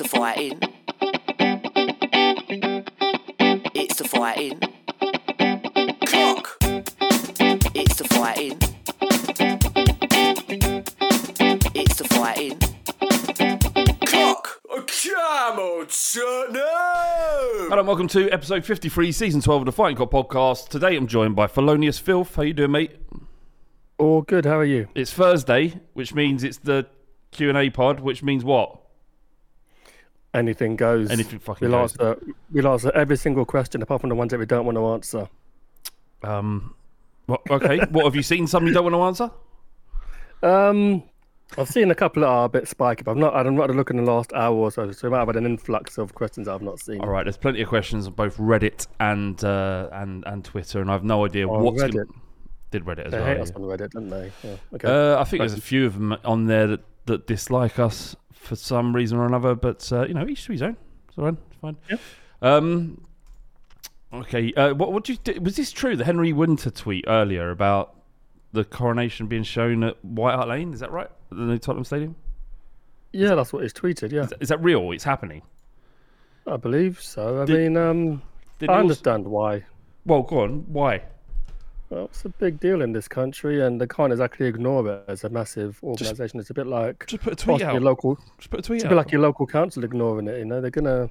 It's the fighting. It's the fighting. Clock. It's the fighting. It's the fighting. Clock. Come on, son. No. Hello and welcome to episode 53, season 12 of the Fighting Cock podcast. Today I'm joined by Thelonious Filth. How you doing, mate? All good. How are you? It's Thursday, which means it's the Q&A pod, which means what? Anything goes. Anything fucking we'll goes. answer. We'll answer every single question apart from the ones that we don't want to answer. Um, what, okay, what have you seen? Some you don't want to answer? Um, I've seen a couple that are a bit spiky, but I've not. I've not had a look in the last hour or so, so I might have had an influx of questions I've not seen. All right, there's plenty of questions on both Reddit and uh, and and Twitter, and I've no idea On what's Reddit? gonna- did Reddit as They well. hate us on Reddit, don't they? Yeah. Okay. Uh, I think there's a few of them on there that, that dislike us for some reason or another, but uh, you know, each to his own. It's all right, it's fine. Um, okay, uh, what what do you do? was this true? The Henry Winter tweet earlier about the coronation being shown at White Hart Lane? Is that right? At the new Tottenham Stadium? yeah, that's what he's tweeted. Yeah, Is that, is that real? It's happening. I believe so. I Did- mean, um, I it also- understand why. Well, go on. Why? Well, it's a big deal in this country, and they can't exactly ignore it as a massive organisation. It's a bit like Just put a tweet out. your local Just put a tweet It's a bit like your local council ignoring it. You know, they're gonna.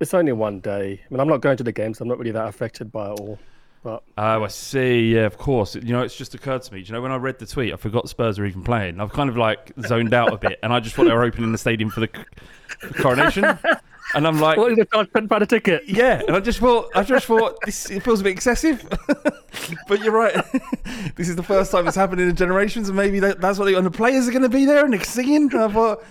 It's only one day. I mean, I'm not going to the games. So I'm not really that affected by it all. But Oh, I see. Yeah, of course. You know, it's just occurred to me. Do you know, when I read the tweet, I forgot Spurs are even playing. I've kind of like zoned out a bit, and I just thought they were opening the stadium for the the coronation. And I'm like, what is the charge ten pound a ticket? yeah. And I just thought, I just thought this it feels a bit excessive. but you're right. this is the first time it's happened in generations, and maybe that, that's what they, and the players are going to be there and they're singing. And I thought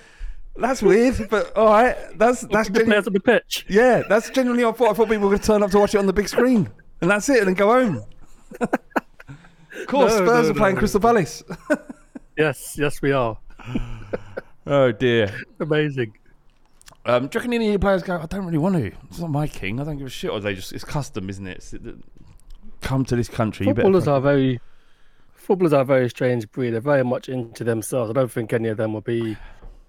that's weird, but all right. That's that's The genu- players on the pitch. yeah. That's genuinely I thought. I thought people were going to turn up to watch it on the big screen, and that's it, and then go home. of course, No, Spurs no, are playing no. Crystal Palace. Yes, yes, we are. oh dear. Amazing. Um, do you reckon any of your players go? I don't really want to. It's not my king. I don't give a shit. Or they just it's custom, isn't it? It's, it come to this country. Footballers are very. Footballers are a very strange breed. They're very much into themselves. I don't think any of them will be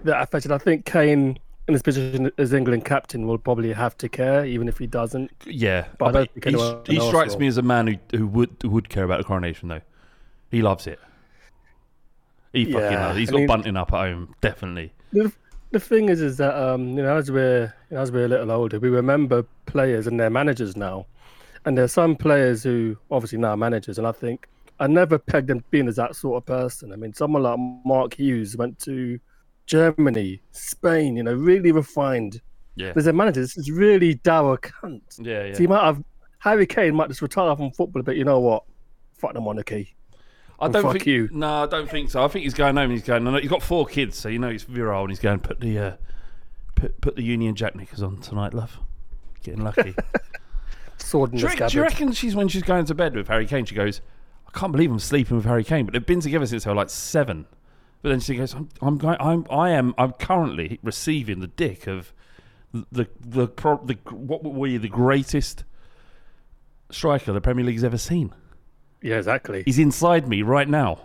that affected. I think Kane, in his position as England captain, will probably have to care, even if he doesn't. Yeah, But I I think he, he strikes me as a man who who would who would care about the coronation though. He loves it. He fucking Yeah, loves. it. He's I got mean- bunting up at home, definitely. The, the thing is, is that um, you know, as we're as we're a little older, we remember players and their managers now, and there's some players who obviously now are managers, and I think I never pegged them being as that sort of person. I mean, someone like Mark Hughes went to Germany, Spain, you know, really refined. Yeah, There's a manager, this is really dour cunt. yeah, yeah. So you might have Harry Kane might just retire from football, but you know what? Fuck the monarchy. I don't fuck think. you. No, I don't think so. I think he's going home. and He's going. He's got four kids, so you know he's virile, and he's going put the uh, put put the Union Jack knickers on tonight, love. Getting lucky. Sword in do, the you, reckon- do you reckon she's when she's going to bed with Harry Kane? She goes, "I can't believe I'm sleeping with Harry Kane," but they've been together since they were like seven. But then she goes, "I'm, I'm going. I'm, I am. I'm currently receiving the dick of the the, pro, the what were you the greatest striker the Premier League's ever seen. Yeah, exactly. He's inside me right now.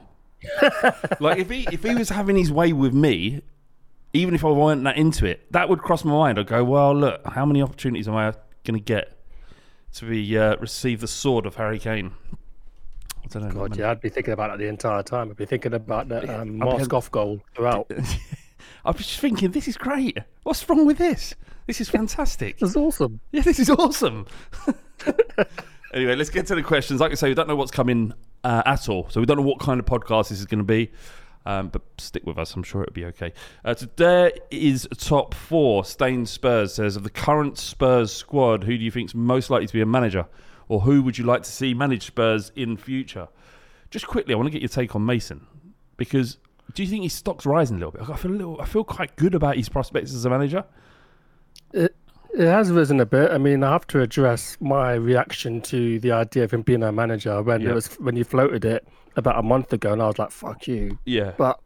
like if he if he was having his way with me, even if I weren't that into it, that would cross my mind. I'd go, well, look, how many opportunities am I going to get to be uh, receive the sword of Harry Kane? I don't know. God, yeah, I'd be thinking about that the entire time. I'd be thinking about the um, I'd mask off goal throughout. I was just thinking, this is great. What's wrong with this? This is fantastic. this is awesome. Yeah, this is awesome. anyway, let's get to the questions. Like I say, we don't know what's coming uh, at all, so we don't know what kind of podcast this is going to be. Um, but stick with us. I'm sure it'll be okay. Uh, today is top four. Stain Spurs says of the current Spurs squad, who do you think is most likely to be a manager, or who would you like to see manage Spurs in future? Just quickly, I want to get your take on Mason because do you think his stock's rising a little bit? I feel a little, I feel quite good about his prospects as a manager. It it has risen a bit. I mean, I have to address my reaction to the idea of him being a manager when Yeah. it was when you floated it about a month ago, and I was like, "Fuck you." Yeah, But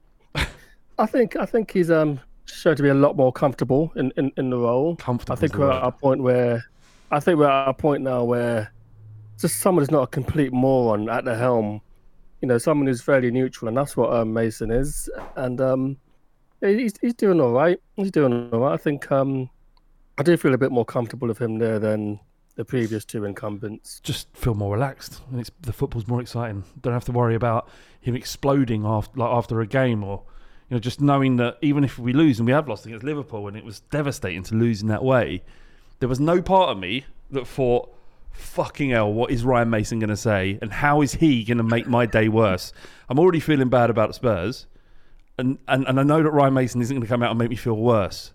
I think I think he's um shown to be a lot more comfortable in, in, in the role. comfortable. I think we're at a point where I think we're at a point now where just someone who's not a complete moron at the helm. You know, someone who's fairly neutral, and that's what um, Mason is. And um, he's he's doing all right. He's doing all right. I think um, I do feel a bit more comfortable with him there than the previous two incumbents. just feel more relaxed and it's the football's more exciting. Don't have to worry about him exploding after like after a game or you know just knowing that even if we lose and we have lost against Liverpool and it was devastating to lose in that way, there was no part of me that thought fucking hell what is Ryan Mason going to say and how is he going to make my day worse? I'm already feeling bad about Spurs and and, and I know that Ryan Mason isn't going to come out and make me feel worse.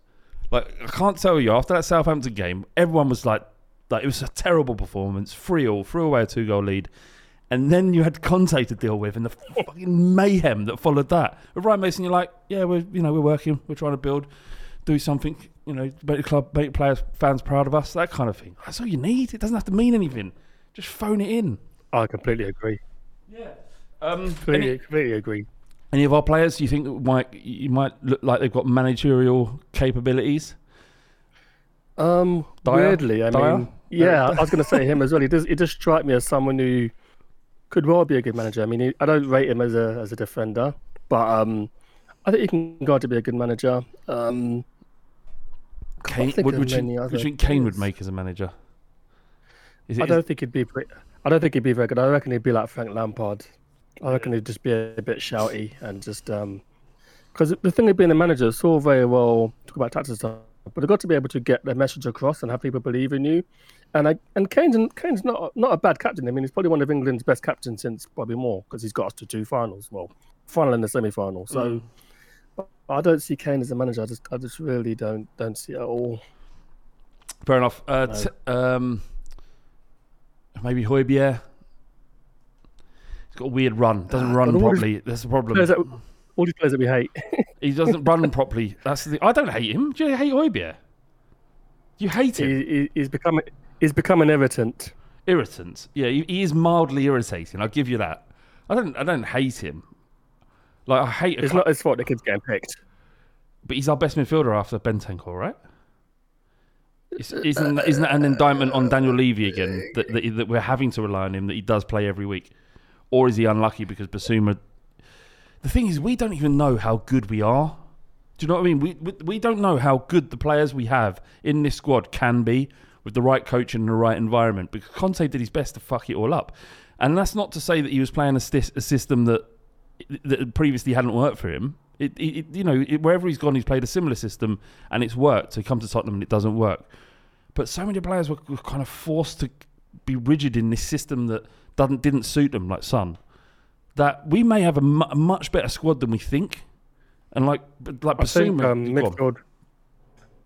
Like I can't tell you after that Southampton game, everyone was like, like it was a terrible performance, three all, threw away a two goal lead, and then you had Conte to deal with, and the fucking mayhem that followed that. With Ryan Mason, you're like, yeah, we're you know we're working, we're trying to build, do something, you know, make the club, make players, fans proud of us, that kind of thing. That's all you need. It doesn't have to mean anything. Just phone it in. I completely agree. Yeah. Um, Completely, any, completely agree. Any of our players, do you think might you might look like they've got managerial capabilities? Um, Dier? weirdly, I Dier? mean, yeah, I was going to say him as well. He does. He does strike me as someone who could well be a good manager. I mean, he, I don't rate him as a as a defender, but um, I think he can go on to be a good manager. Um, Kane, would, would you, would you think Kane would make as a manager? Is I don't think he'd be. Pre- I don't think he'd be very good. I reckon he'd be like Frank Lampard. I reckon he'd just be a, bit shouty and just um, because the thing of being a manager is all very well talk about tactics stuff, but they've got to be able to get their message across and have people believe in you. And I and Kane's Kane's not not a bad captain. I mean, he's probably one of England's best captains since probably more because he's got us to two finals. Well, final and the semi final. So. but I don't see Kane as a manager. I just, I just really don't, don't see it at all. Fair enough. Uh, t- um, maybe Højbjerg. He's got a weird run. Doesn't run all his- properly. That's the problem. That- all these players that we hate. He doesn't run properly. That's the thing. I don't hate him. Do you hate Højbjerg? You hate him. he, he, he's become, he's become an irritant. Irritant. Yeah, he, he is mildly irritating. I'll give you that. I don't. I don't hate him. Like I hate. It's not his fault the kid's getting picked. But he's our best midfielder after Ben Bentancur, right? It's- uh, Isn't isn't that an indictment on Daniel Levy again that, that that we're having to rely on him that he does play every week, or is he unlucky because Bissouma? The thing is, we don't even know how good we are. Do you know what I mean? We, we we don't know how good the players we have in this squad can be with the right coach and the right environment. Because Conte did his best to fuck it all up, and that's not to say that he was playing a, a system that that previously hadn't worked for him. It, it, you know, it, wherever he's gone, he's played a similar system and it's worked. So he comes to Tottenham and it doesn't work. But so many players were, were kind of forced to be rigid in this system that doesn't didn't suit them, like Son. That we may have a, mu- a much better squad than we think, and like like I think Bissouma, um, go on. midfield.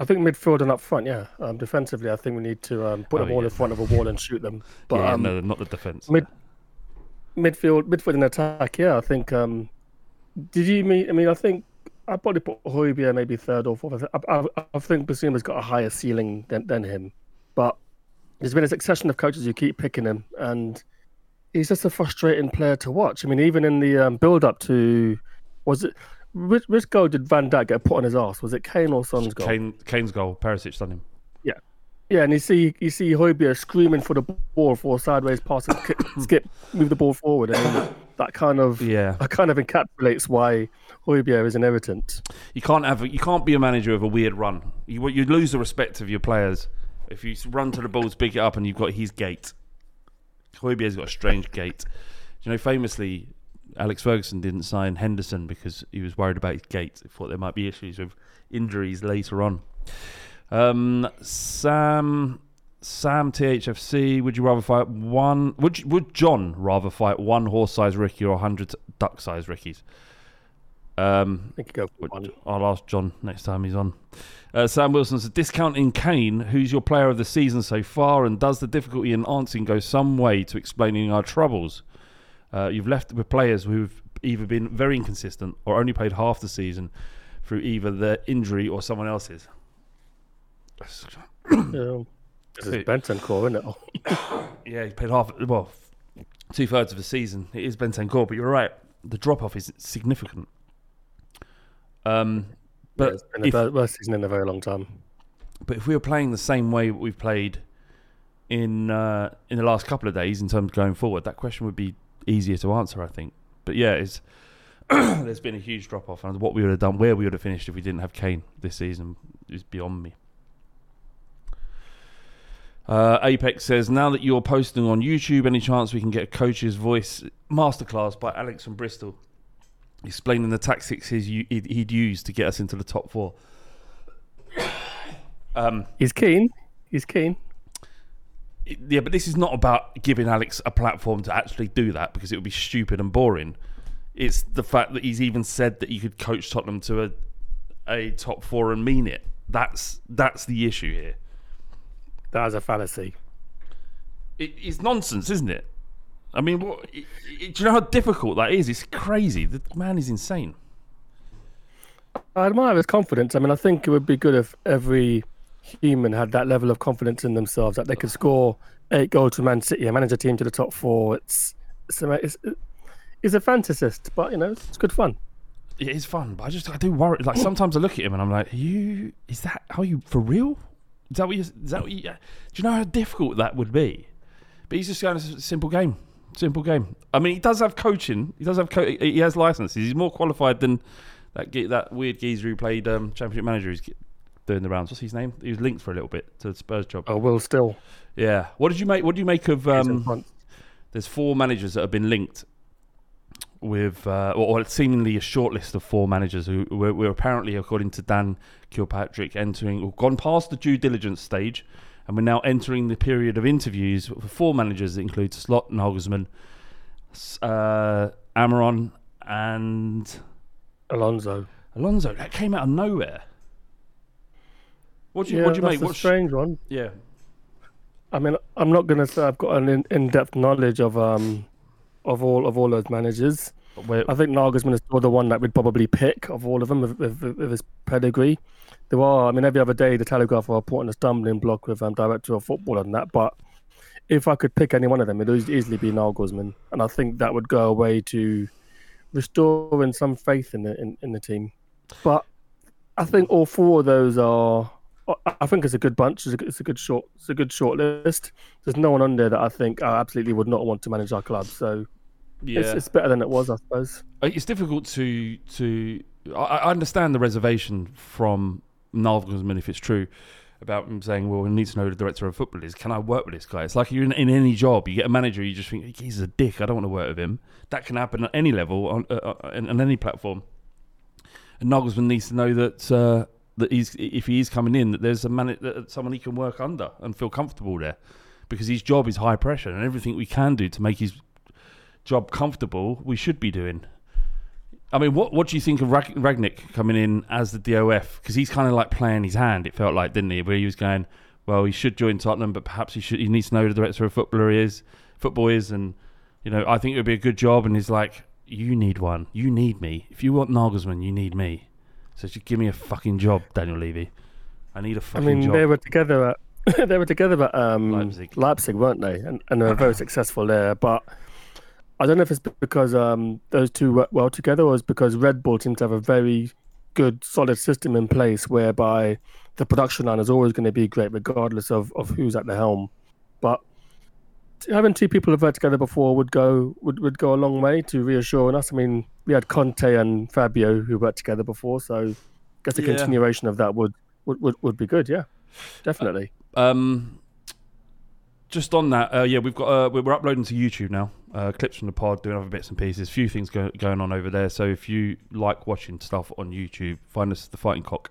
I think midfield and up front, yeah. Um, defensively, I think we need to um, put Oh, them all yeah. in front of a wall and shoot them. But yeah, um, no, not the defense. mid- midfield, midfield and attack, yeah. I think. Um, did you mean? I mean, I think I'd probably put Højbjerg maybe third or fourth. I, I, I think Bissouma's got a higher ceiling than, than him, but there's been a succession of coaches who keep picking him, and he's just a frustrating player to watch. I mean, even in the um, build up to was it which which goal did Van Dijk get put on his ass? Was it Kane or Son's goal? Kane, Kane's goal. Perisic done him. Yeah, yeah, and you see you see Højbjerg screaming for the ball for a sideways pass and kick, skip, move the ball forward, and that kind of Yeah. that kind of encapsulates why Højbjerg is an irritant. You can't have. You can't be a manager of a weird run. You you lose the respect of your players if you run to the balls, pick it up, and you've got his gait. Højbjerg's got a strange gait. You know, famously, Alex Ferguson didn't sign Henderson because he was worried about his gait. He thought there might be issues with injuries later on. Um, Sam. Sam THFC, would you rather fight one? Would you, would John rather fight one horse-sized Ricky or hundred duck-sized Rickies? Um, I go I'll ask John next time he's on. Uh, Sam Wilson says, discounting Kane, who's your player of the season so far, and does the difficulty in answering go some way to explaining our troubles? Uh, you've left with players who've either been very inconsistent or only played half the season through either their injury or someone else's. Yeah. This is Who? Bentancur, isn't it? Yeah, he played half, well, two thirds of the season. It is Bentancur, but you're right. The drop off is significant. Um, But but it's been if- the worst season in a very long time. But if we were playing the same way we've played in uh, in the last couple of days in terms of going forward, that question would be easier to answer, I think. But yeah, it's there's been a huge drop off, and what we would have done, where we would have finished if we didn't have Kane this season, is beyond me. Uh, Apex says, now that you're posting on YouTube, any chance we can get a coach's voice masterclass by Alex from Bristol, explaining the tactics he'd, he'd use to get us into the top four. Um, He's keen. He's keen. yeah, but this is not about giving Alex a platform to actually do that because it would be stupid and boring. It's the fact that he's even said that he could coach Tottenham to a a top four and mean it. That's that's the issue here. That is a fallacy. It, it's nonsense, isn't it? I mean, what, it, it- do you know how difficult that is? It's crazy. The man is insane. I admire his confidence. I mean, I think it would be good if every human had that level of confidence in themselves that they could score eight goals to Man City and manage a team to the top four. It's it's, a- it's, it's a fantasist, but you know, it's good fun. It is fun, but I just I do worry. Like sometimes I look at him and I'm like, you is that how you for real? Is that what you? Is that what you? Do you know how difficult that would be? But he's just going a simple game, simple game. I mean, he does have coaching. He does have co- he has licenses. He's more qualified than that ge- that weird geezer who played um, Championship Manager. He's doing the rounds. What's his name? He was linked for a little bit to the Spurs job. Oh, Will Still. Yeah. What did you make? What do you make of? Um, there's four managers that have been linked with, uh, or, or seemingly a short list of four managers who were, were apparently, according to Dan Kilpatrick, entering or gone past the due diligence stage, and we're now entering the period of interviews for four managers that include Slot, and S- uh, Amorim, and Alonso. Alonso. That came out of nowhere. What do you, yeah, what do you that's make? What's, strange one. yeah. I mean, I'm not going to say I've got an in- in-depth knowledge of um of all of all those managers. Where, I think Nagelsmann is still the one that we'd probably pick of all of them with, with, with his pedigree. There are, I mean, every other day the Telegraph are reporting a stumbling block with um, director of football and that. But if I could pick any one of them, it'd easily be Nagelsmann, and I think that would go away to restoring some faith in the in, in the team. But I think all four of those are. I- think it's a good bunch. It's a, good- it's a good short. It's a good short list. There's no one on there that I think I absolutely would not want to manage our club. So yeah. it's, it's better than it was, I suppose. Uh, it's difficult to to. I, I understand the reservation from Nagelsmann if it's true about him saying, "Well, we need to know who the director of football is. Can I work with this guy?" It's like you're in, in any job, you get a manager, you just think he's a dick. I don't want to work with him. That can happen at any level on uh, uh, on, on any platform. And Nagelsmann needs to know that uh, that he's if he is coming in, that there's a man, that someone he can work under and feel comfortable there, because his job is high pressure, and everything we can do to make his job comfortable, we should be doing. I mean, what what do you think of Rag- Rangnick coming in as the DOF? Because he's kind of like playing his hand. It felt like, didn't he? Where he was going, well, he should join Tottenham, but perhaps he should. He needs to know who the director of footballer is, football is, and you know, I think it would be a good job. And he's like, you need one. You need me. If you want Nagelsmann, you need me. So just give me a fucking job, Daniel Levy. I need a I fucking mean, job. they were together at they were together at um, Leipzig. Leipzig. weren't they? And, and they were very successful there. But I don't know if it's because um, those two work well together, or it's because Red Bull seems to have a very good, solid system in place whereby the production line is always going to be great, regardless of, of who's at the helm. But having two people who've worked together before would go would, would go a long way to reassuring us. I mean, we had Conte and Fabio who worked together before, so I guess a Yeah. continuation of that would, would, would, would be good. Yeah, definitely. Um, just on that, uh, yeah, we've got uh, we're uploading to YouTube now. Uh, clips from the pod, doing other bits and pieces. Few things go, going on over there. So if you like watching stuff on YouTube, find us the Fighting Cock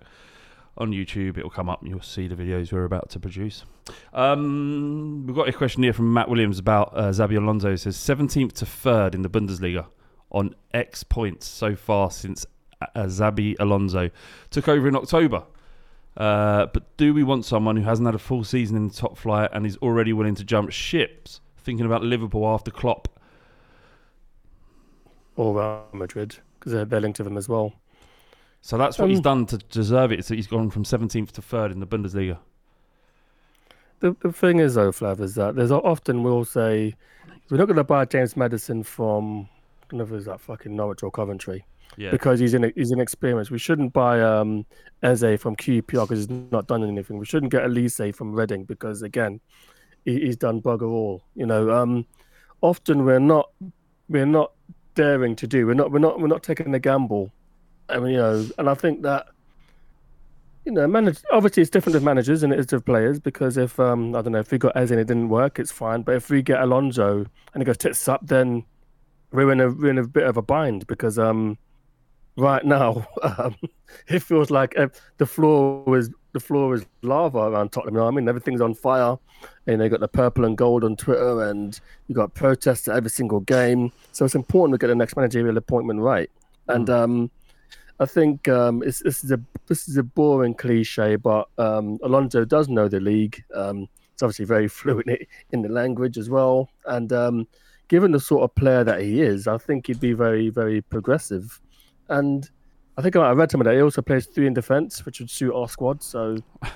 on YouTube. It'll come up, and you'll see the videos we're about to produce. Um, we've got a question here from Matt Williams about uh, Xabi Alonso. It says seventeenth to third in the Bundesliga on X points so far since uh, Xabi Alonso took over in October. Uh, but do we want someone who hasn't had a full season in the top flight and is already willing to jump ships? Thinking about Liverpool after Klopp. Or Real Madrid because they're, they're linked to them as well. So that's what he's Um, done to deserve it. So he's gone from 17th to third in the Bundesliga. The, the thing is, though, Flav, is that there's often we'll say we're not going to buy James Maddison from I don't know if it's that fucking Norwich or Coventry Yeah. because he's in he's inexperienced. We shouldn't buy um Eze from QPR because he's not done anything. We shouldn't get Olise from Reading because again, he, he's done bugger all. You know, um, often we're not we're not daring to do. We're not we're not we're not taking a gamble. I mean, you know, and I think that you know, manage obviously it's different with managers and it is with players because if um I don't know if we got Eze and it didn't work, it's fine. But if we get Alonso and it goes tits up, then we're in a we're in a bit of a bind because um right now um, it feels like uh, the floor is the floor is lava around Tottenham. You know I mean? Everything's on fire, and they got the purple and gold on Twitter, and you got protests at every single game. So it's important to get the next managerial appointment right. And um, I think um, it's, this is a this is a boring cliche, but um, Alonso does know the league. Um, it's obviously very fluent in the language as well, and um, given the sort of player that he is, I think he'd be very very progressive. And I think I read somewhere that he also plays three in defence, which would suit our squad. So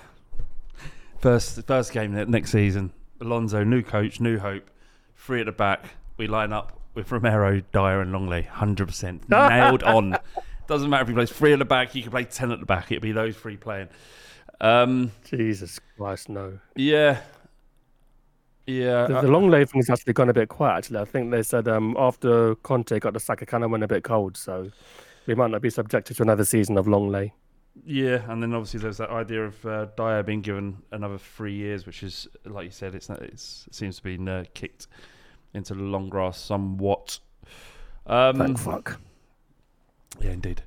First first game next season. Alonso, new coach, new hope. Three at the back. We line up with Romero, Dier, and Lenglet. 100%. Nailed on. Doesn't matter if he plays three at the back, you can play 10 at the back. It'd be those three playing. Um, Jesus Christ, no. yeah. Yeah. The, uh, the long lay thing has actually gone a bit quiet. Actually, I think they said um, after Conte got the sack, it kind of went a bit cold. So we might not be subjected to another season of Lenglet. Yeah, and then obviously there's that idea of uh, Dier being given another three years, which is, like you said, it's, not, it's it seems to be uh, kicked into the long grass somewhat. Um, Thank fuck. Yeah, indeed.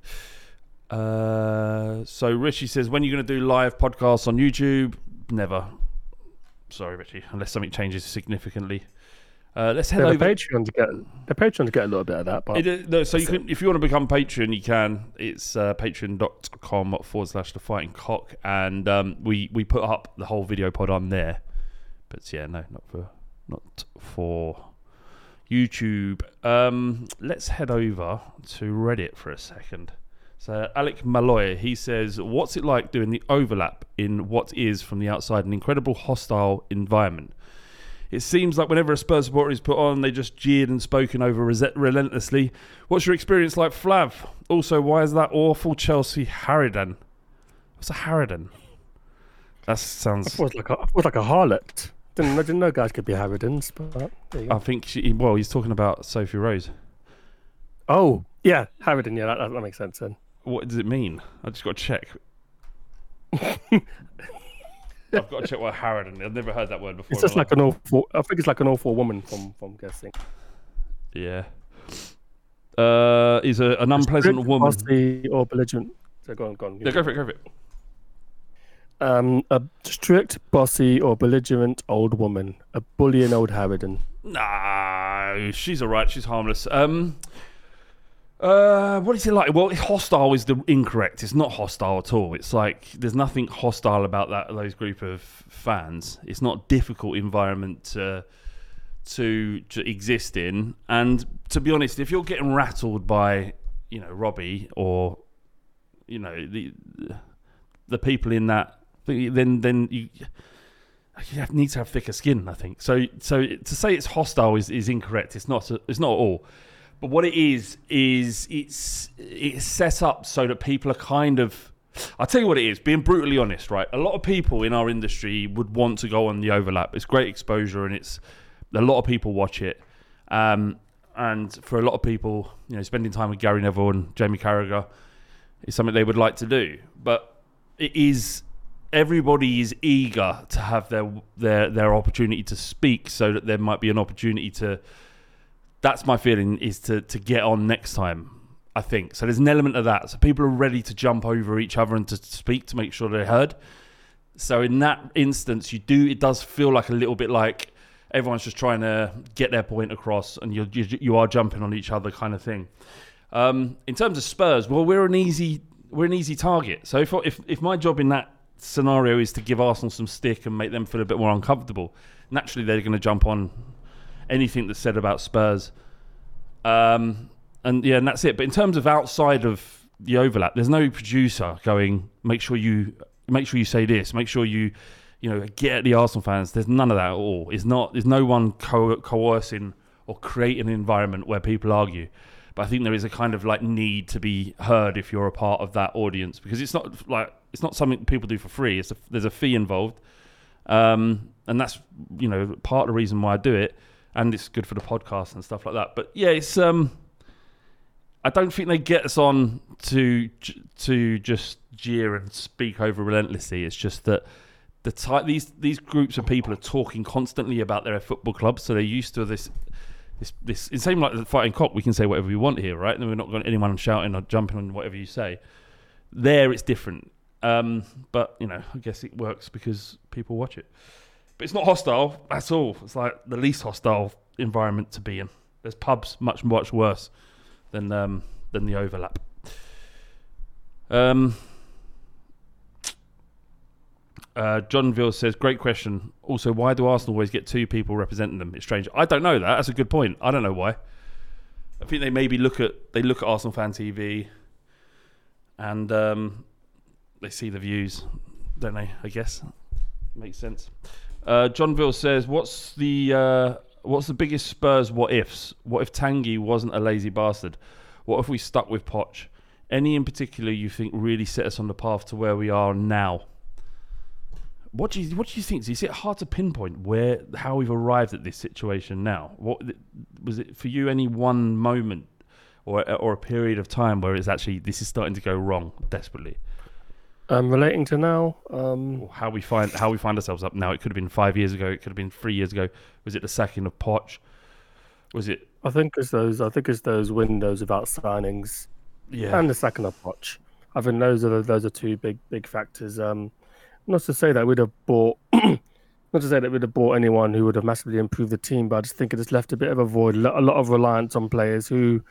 Uh, so Richie says, when are you going to do live podcasts on YouTube? Never. Sorry, Richie, unless something changes significantly. Uh, let's head Yeah, over. Patreon to get the Patreon to get a little bit of that, but It, uh, no, so you can, if you want to become Patreon, you can. It's uh, patreon.com forward slash the fighting cock, and um, we we put up the whole video pod on there. But yeah, no, not for not for YouTube. Um, let's head over to Reddit for a second. So Alec Malloy, he says, "What's it like doing the overlap in what is from the outside an incredible hostile environment?" It seems like whenever a Spurs supporter is put on, they just jeered and spoken over relentlessly. What's your experience like, Flav? Also, why is that awful Chelsea Harridan? What's a Harridan? That sounds. it was like a, I thought was like a harlot. Didn't I didn't know guys could be Harridans, but there you go. I think she. Well, he's talking about Sophie Rose. oh yeah, Harridan. Yeah, that, that makes sense then. What does it mean? I just got to check. I've got to check what Harridan. I've never heard that word before. It's just like an awful. I think it's like an awful woman from from guessing. Yeah. Uh, he's a, an unpleasant Strict, woman. bossy, or belligerent. So go on, go on. Yeah, go for it, go for it. Um, a strict, bossy, or belligerent old woman, a bullying old Harridan. No, she's all right. She's harmless. Um, uh, what is it like? Well, hostile is the incorrect. It's not hostile at all. It's like there's nothing hostile about that those group of fans. It's not difficult environment to to to exist in. And to be honest, if you're getting rattled by you know Robbie or you know the the people in that, then then you you have, need to have thicker skin. I think so. So to say it's hostile is, is incorrect. It's not. It's not at all. What it is is it's it's set up so that people are kind of. I'll tell you what it is. Being brutally honest, right? A lot of people in our industry would want to go on the overlap. It's great exposure, and it's a lot of people watch it. Um, and for a lot of people, you know, spending time with Gary Neville and Jamie Carragher is something they would like to do. But it is everybody is eager to have their their their opportunity to speak, so that there might be an opportunity to. That's my feeling is to to get on next time. I think so. There's an element of that. So people are ready to jump over each other and to speak to make sure they're heard. So in that instance, you do. It does feel like a little bit like everyone's just trying to get their point across, and you you are jumping on each other, kind of thing. Um, in terms of Spurs, well, we're an easy we're an easy target. So if if if my job in that scenario is to give Arsenal some stick and make them feel a bit more uncomfortable, naturally they're going to jump on anything that's said about Spurs. Um, and yeah, and that's it. But in terms of outside of the overlap, there's no producer going. Make sure you make sure you say this. Make sure you you know get the Arsenal fans. There's none of that at all. It's not. There's no one co- coercing or creating an environment where people argue. But I think there is a kind of like need to be heard if you're a part of that audience because it's not like it's not something people do for free. It's a, there's a fee involved, um, and that's you know part of the reason why I do it, and it's good for the podcast and stuff like that. But yeah, it's um, I don't think they get us on to to just jeer and speak over relentlessly. It's just that the type these these groups of people are talking constantly about their football clubs, so they're used to this this this it's same like the fighting cock. We can say whatever we want here, right? And we're not going anyone shouting or jumping on whatever you say. There, it's different. Um, but you know, I guess it works because people watch it. But it's not hostile at all. It's like the least hostile environment to be in. There's pubs much much worse than um, than the overlap. Um, uh, John Ville says, "Great question. Also, why do Arsenal always get two people representing them? It's strange. I don't know that. That's a good point. I don't know why. I think they maybe look at they look at Arsenal fan TV, and um, they see the views, don't they? I guess makes sense." Uh, John says, "What's the uh, what's the biggest Spurs what ifs? What if Tanguy wasn't a lazy bastard? What if we stuck with Poch? Any in particular you think really set us on the path to where we are now?" What do you what do you think? Is it hard to pinpoint where how we've arrived at this situation now? What was it for you? Any one moment or or a period of time where it's actually this is starting to go wrong desperately? Um, relating to now, um, how we find how we find ourselves up now. It could have been five years ago. It could have been three years ago. Was it the sacking of Poch? Was it I think it's those. I think it's those windows without signings yeah? and the second of watch. I think those are the, those are two big big factors. Um, not to say that we'd have bought, not to say that we'd have bought anyone who would have massively improved the team, but I just think it has left a bit of a void, a lot of reliance on players who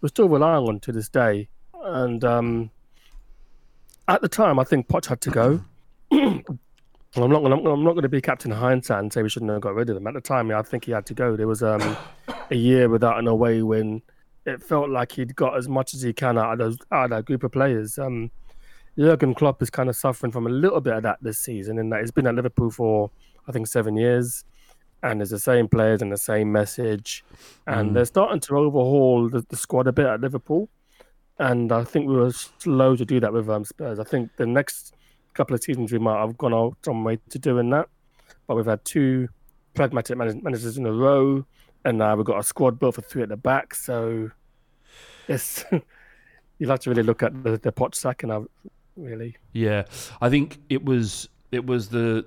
we're still relying on to this day. And um, at the time, I think Poch had to go. I'm not, I'm, I'm not going to be Captain Hindsight and say we shouldn't have got rid of him. At the time, I think he had to go. There was um, a year without an away win. It felt like he'd got as much as he can out of those out of that group of players. Um, Jurgen Klopp is kind of suffering from a little bit of that this season, in that he's been at Liverpool for I think seven years, and there's the same players and the same message, and Mm. they're starting to overhaul the, the squad a bit at Liverpool, and I think we were slow to do that with um, Spurs. I think the next couple of seasons we might have gone out some way to doing that, but we've had two pragmatic manag- managers in a row, and now we've got a squad built for three at the back, so it's. You'll have to really look at the, the pot sacking out, really. Yeah, I think it was it was the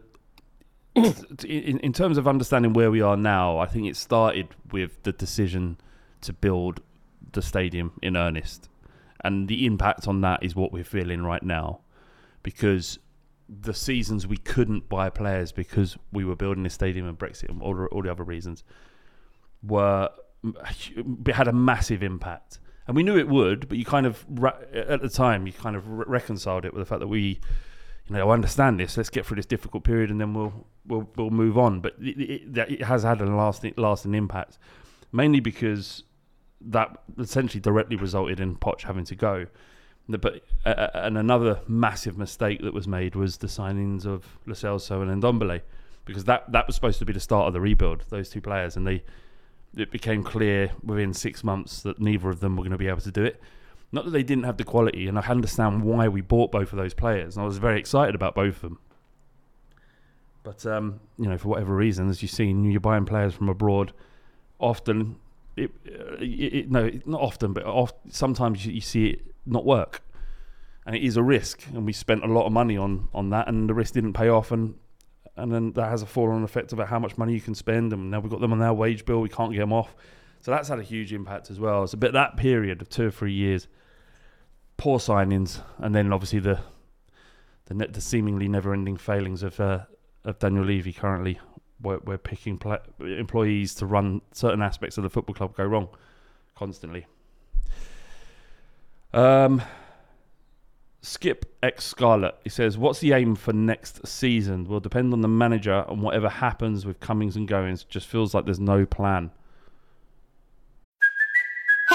in, in terms of understanding where we are now. I think it started with the decision to build the stadium in earnest, and the impact on that is what we're feeling right now, because the seasons we couldn't buy players because we were building a stadium and Brexit and all, the- all the other reasons were had a massive impact. And we knew it would but you kind of at the time you kind of reconciled it with the fact that we you know oh, I understand this. Let's get through this difficult period and then we'll we'll, we'll move on. But it, it, it has had a lasting lasting impact mainly because that essentially directly resulted in Poch having to go but uh, uh, and another massive mistake that was made was the signings of Lo and Ndombele because that that was supposed to be the start of the rebuild. Those two players, and they it became clear within six months that neither of them were going to be able to do it. Not that they didn't have the quality, and I understand why we bought both of those players, and I was very excited about both of them. But um, you know, for whatever reason, as you've seen, you're buying players from abroad. Often, it, it, it no, not often, but oft, sometimes you, see it not work, and it is a risk. And we spent a lot of money on on that, and the risk didn't pay off, and and then that has a fall-on effect about how much money you can spend. And now we've got them on their wage bill, we can't get them off, so that's had a huge impact as well. So, but that period of two or three years, poor signings, and then obviously the the, the seemingly never-ending failings of uh, of Daniel Levy currently, where we're picking pla employees to run certain aspects of the football club go wrong constantly. Um, Skip X Scarlet. He says, "What's the aim for next season? Will depend on the manager and whatever happens with comings and goings. Just feels like there's no plan."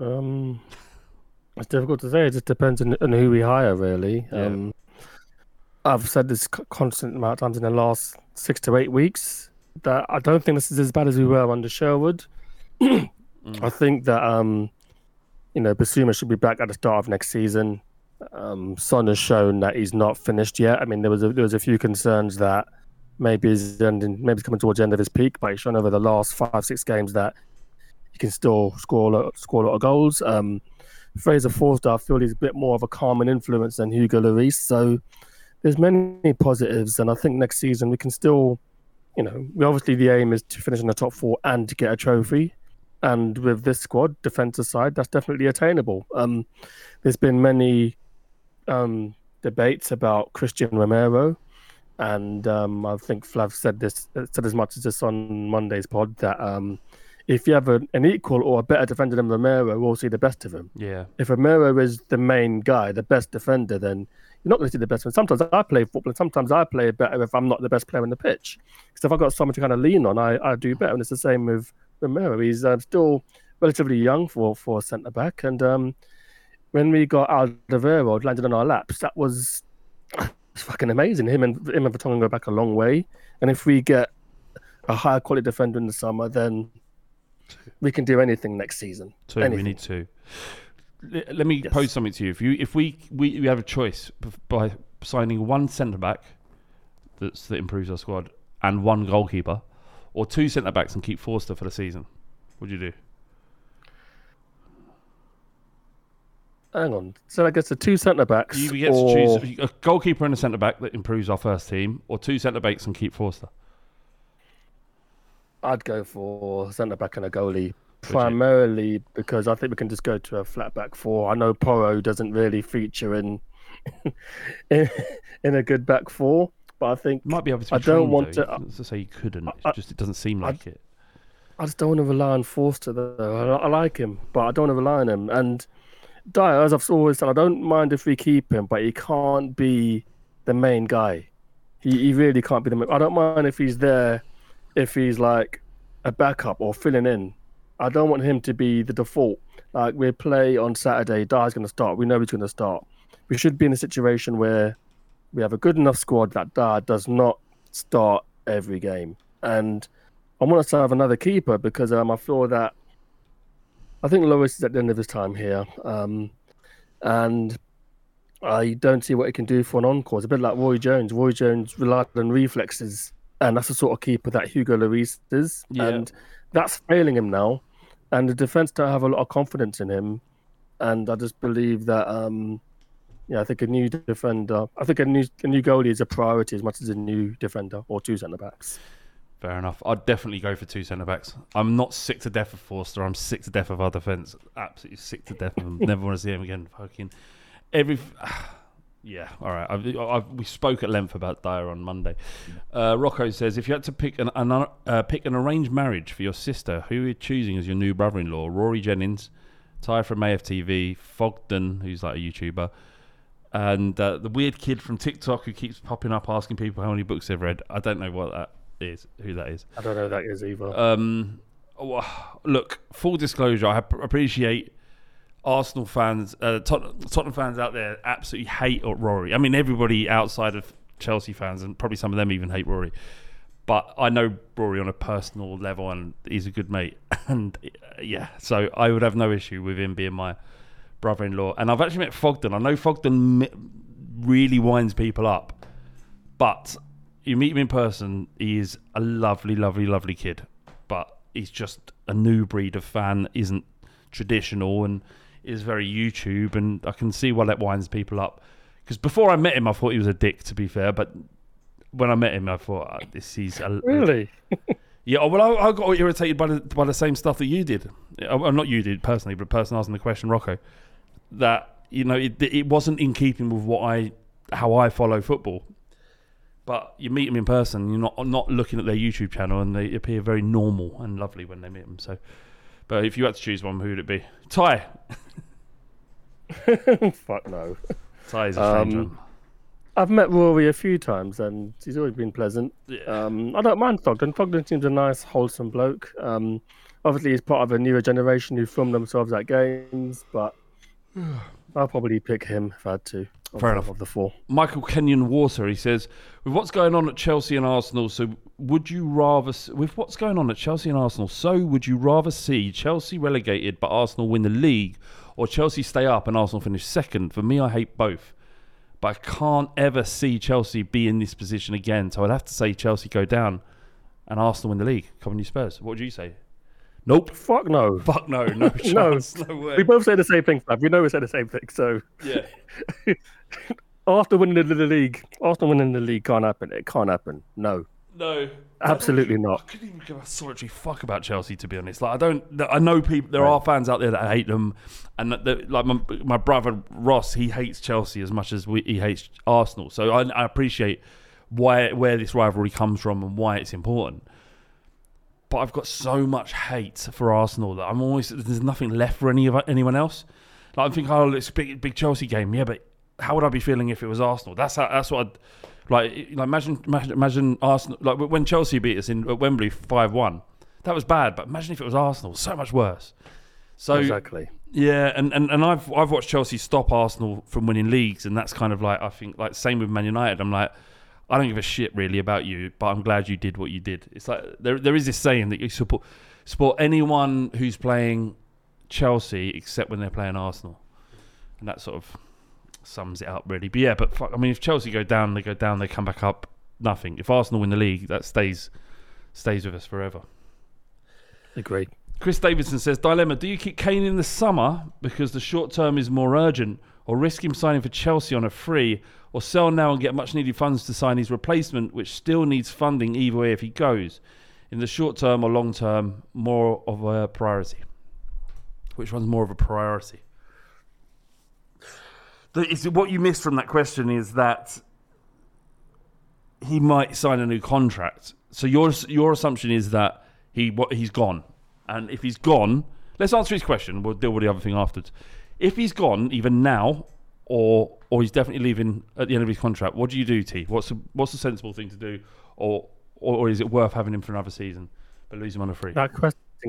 Um, it's difficult to say. It just depends on, on who we hire, really. Yeah. Um, I've said this constant amount of times in the last six to eight weeks that I don't think this is as bad as we were under Sherwood. I think that um, you know, Bissouma should be back at the start of next season. Um, Son has shown that he's not finished yet. I mean, there was a, there was a few concerns that maybe he's ending, maybe he's coming towards the end of his peak, but he's shown over the last five six games that he can still score a lot, score a lot of goals. Um, Fraser Forster, I feel he's a bit more of a calming influence than Hugo Lloris. So there's many positives, and I think next season we can still, you know, we obviously the aim is to finish in the top four and to get a trophy. And with this squad, defensive side, that's definitely attainable. Um, there's been many um, debates about Christian Romero, and um, I think Flav said this said as much as this on Monday's pod that um, if you have a, an equal or a better defender than Romero, we'll see the best of him. Yeah, If Romero is the main guy, the best defender, then you're not going to see the best one. Sometimes I play football, and sometimes I play better if I'm not the best player on the pitch. Because if I've got someone to kind of lean on, I, I do better. And it's the same with Romero. He's uh, still relatively young for for a centre back, and um, when we got Alderweireld landed on our laps, that was fucking amazing. Him and him and Vertonghen go back a long way, and if we get a higher quality defender in the summer, then we can do anything next season. two. We need two. L- Let me Yes. pose something to you. If you, if we, we, we have a choice by signing one centre back that's that improves our squad and one goalkeeper, or two centre backs and keep Forster for the season, what do you do? Hang on. So I guess the two centre backs. You get or... to choose a goalkeeper and a centre back that improves our first team, or two centre backs and keep Forster. I'd go for centre back and a goalie, primarily because I think we can just go to a flat back four. I know Porro doesn't really feature in in, in a good back four, but I think Might be able to. I don't want though. to- say you couldn't. I- It's just it doesn't seem like it. I just don't want to rely on Forster though. I, I like him, but I don't want to rely on him. And Dier, as I've always said, I don't mind if we keep him, but he can't be the main guy. He, he really can't be the. main I don't mind if he's there, if he's like a backup or filling in. I don't want him to be the default. Like we play on Saturday, Dier's going to start. We know he's going to start. We should be in a situation where we have a good enough squad that Dier does not start every game. And I want us to have another keeper because um, I feel that I think Lloris is at the end of his time here, um, and I don't see what he can do for an encore. It's a bit like Roy Jones. Roy Jones relied on reflexes, and that's the sort of keeper that Hugo Lloris is, Yeah. and that's failing him now. And the defense don't have a lot of confidence in him, and I just believe that. um yeah, I think a new defender. I think a new a new goalie is a priority as much as a new defender or two centre backs. Fair enough. I'd definitely go for two centre backs. I'm not sick to death of Forster. I'm sick to death of our defence. Absolutely sick to death of them. Never want to see him again. Fucking every. Yeah, all right. I've, I've, we spoke at length about Dier on Monday. Uh, Rocco says, if you had to pick an, an uh, pick an arranged marriage for your sister, who are you choosing as your new brother-in-law? Rory Jennings, Ty from AFTV, Fogden, who's like a YouTuber, and uh, the weird kid from TikTok who keeps popping up asking people how many books they've read. I don't know what that is, who that is. I don't know who that is either. Um, look, full disclosure, I appreciate Arsenal fans, uh, Tot- Tottenham fans out there absolutely hate Rory. I mean, everybody outside of Chelsea fans, and probably some of them even hate Rory. But I know Rory on a personal level, and he's a good mate. And uh, yeah, so I would have no issue with him being my brother-in-law. And I've actually met Fogden. I know Fogden really winds people up, but you meet him in person, he is a lovely, lovely, lovely kid. But he's just a new breed of fan, isn't traditional, and is very YouTube. And I can see why that winds people up. Because before I met him, I thought he was a dick. To be fair, but when I met him, I thought uh, this is a, really? yeah, oh, well, I, I got irritated by the by the same stuff that you did. Uh, Well, not you did personally, but the person asking the question, Rocco. That you know, it, it wasn't in keeping with what I how I follow football. But you meet them in person, you're not not looking at their YouTube channel, and they appear very normal and lovely when they meet them. So, but if you had to choose one, who would it be? Ty. Fuck no. Ty is a strange Um, one. I've met Rory a few times and he's always been pleasant. Um, I don't mind Fogden. Fogden seems a nice, wholesome bloke. Um, obviously, he's part of a newer generation who film themselves at games, but I'll probably pick him if I had to. Fair enough. Of the four. Michael Kenyon Water, he says, with what's going on at Chelsea and Arsenal, so would you rather, with what's going on at Chelsea and Arsenal, so would you rather see Chelsea relegated but Arsenal win the league, or Chelsea stay up and Arsenal finish second? For me, I hate both, but I can't ever see Chelsea be in this position again. So I'd have to say Chelsea go down and Arsenal win the league. Come on, you Spurs. What would you say? Nope. Fuck no. Fuck no. No No. chance. no way. We both say the same thing, Fab. We know we say the same thing. So yeah. after winning the, the league, Arsenal winning the league can't happen. It can't happen. No. No. Absolutely not. I couldn't even give a solitary fuck about Chelsea to be honest. Like I don't, I know people. There are fans out there that hate them, and that, that- like my, my brother Ross, he hates Chelsea as much as we, he hates Arsenal. So I, I appreciate why where this rivalry comes from and why it's important. But I've got so much hate for Arsenal that I'm always there's nothing left for any of anyone else. Like I think, oh, it's a big big Chelsea game, yeah, but how would I be feeling if it was Arsenal? That's how, that's what I'd like. Like imagine imagine, imagine Arsenal like when Chelsea beat us in at Wembley five one. That was bad, but imagine if it was Arsenal, so much worse. So exactly. yeah, and, and, and I've I've watched Chelsea stop Arsenal from winning leagues, and that's kind of like I think like same with Man United. I'm like, I don't give a shit really about you, but I'm glad you did what you did. It's like there there is this saying that you support support anyone who's playing Chelsea except when they're playing Arsenal, and that sort of sums it up really. But yeah, but fuck, I mean, if Chelsea go down, they go down, they come back up, nothing. If Arsenal win the league, that stays stays with us forever. Agree. Chris Davidson says, Dilemma, do you keep Kane in the summer because the short term is more urgent, or risk him signing for Chelsea on a free, or sell now and get much needed funds to sign his replacement, which still needs funding either way if he goes? In the short term or long term, more of a priority. Which one's more of a priority? The, what you missed from that question is that he might sign a new contract. So your your assumption is that he what he's gone, and if he's gone, let's answer his question. We'll deal with the other thing afterwards. If he's gone, even now, or or he's definitely leaving at the end of his contract, what do you do, T? What's the, what's the sensible thing to do, or, or or is it worth having him for another season, but lose him on a free? That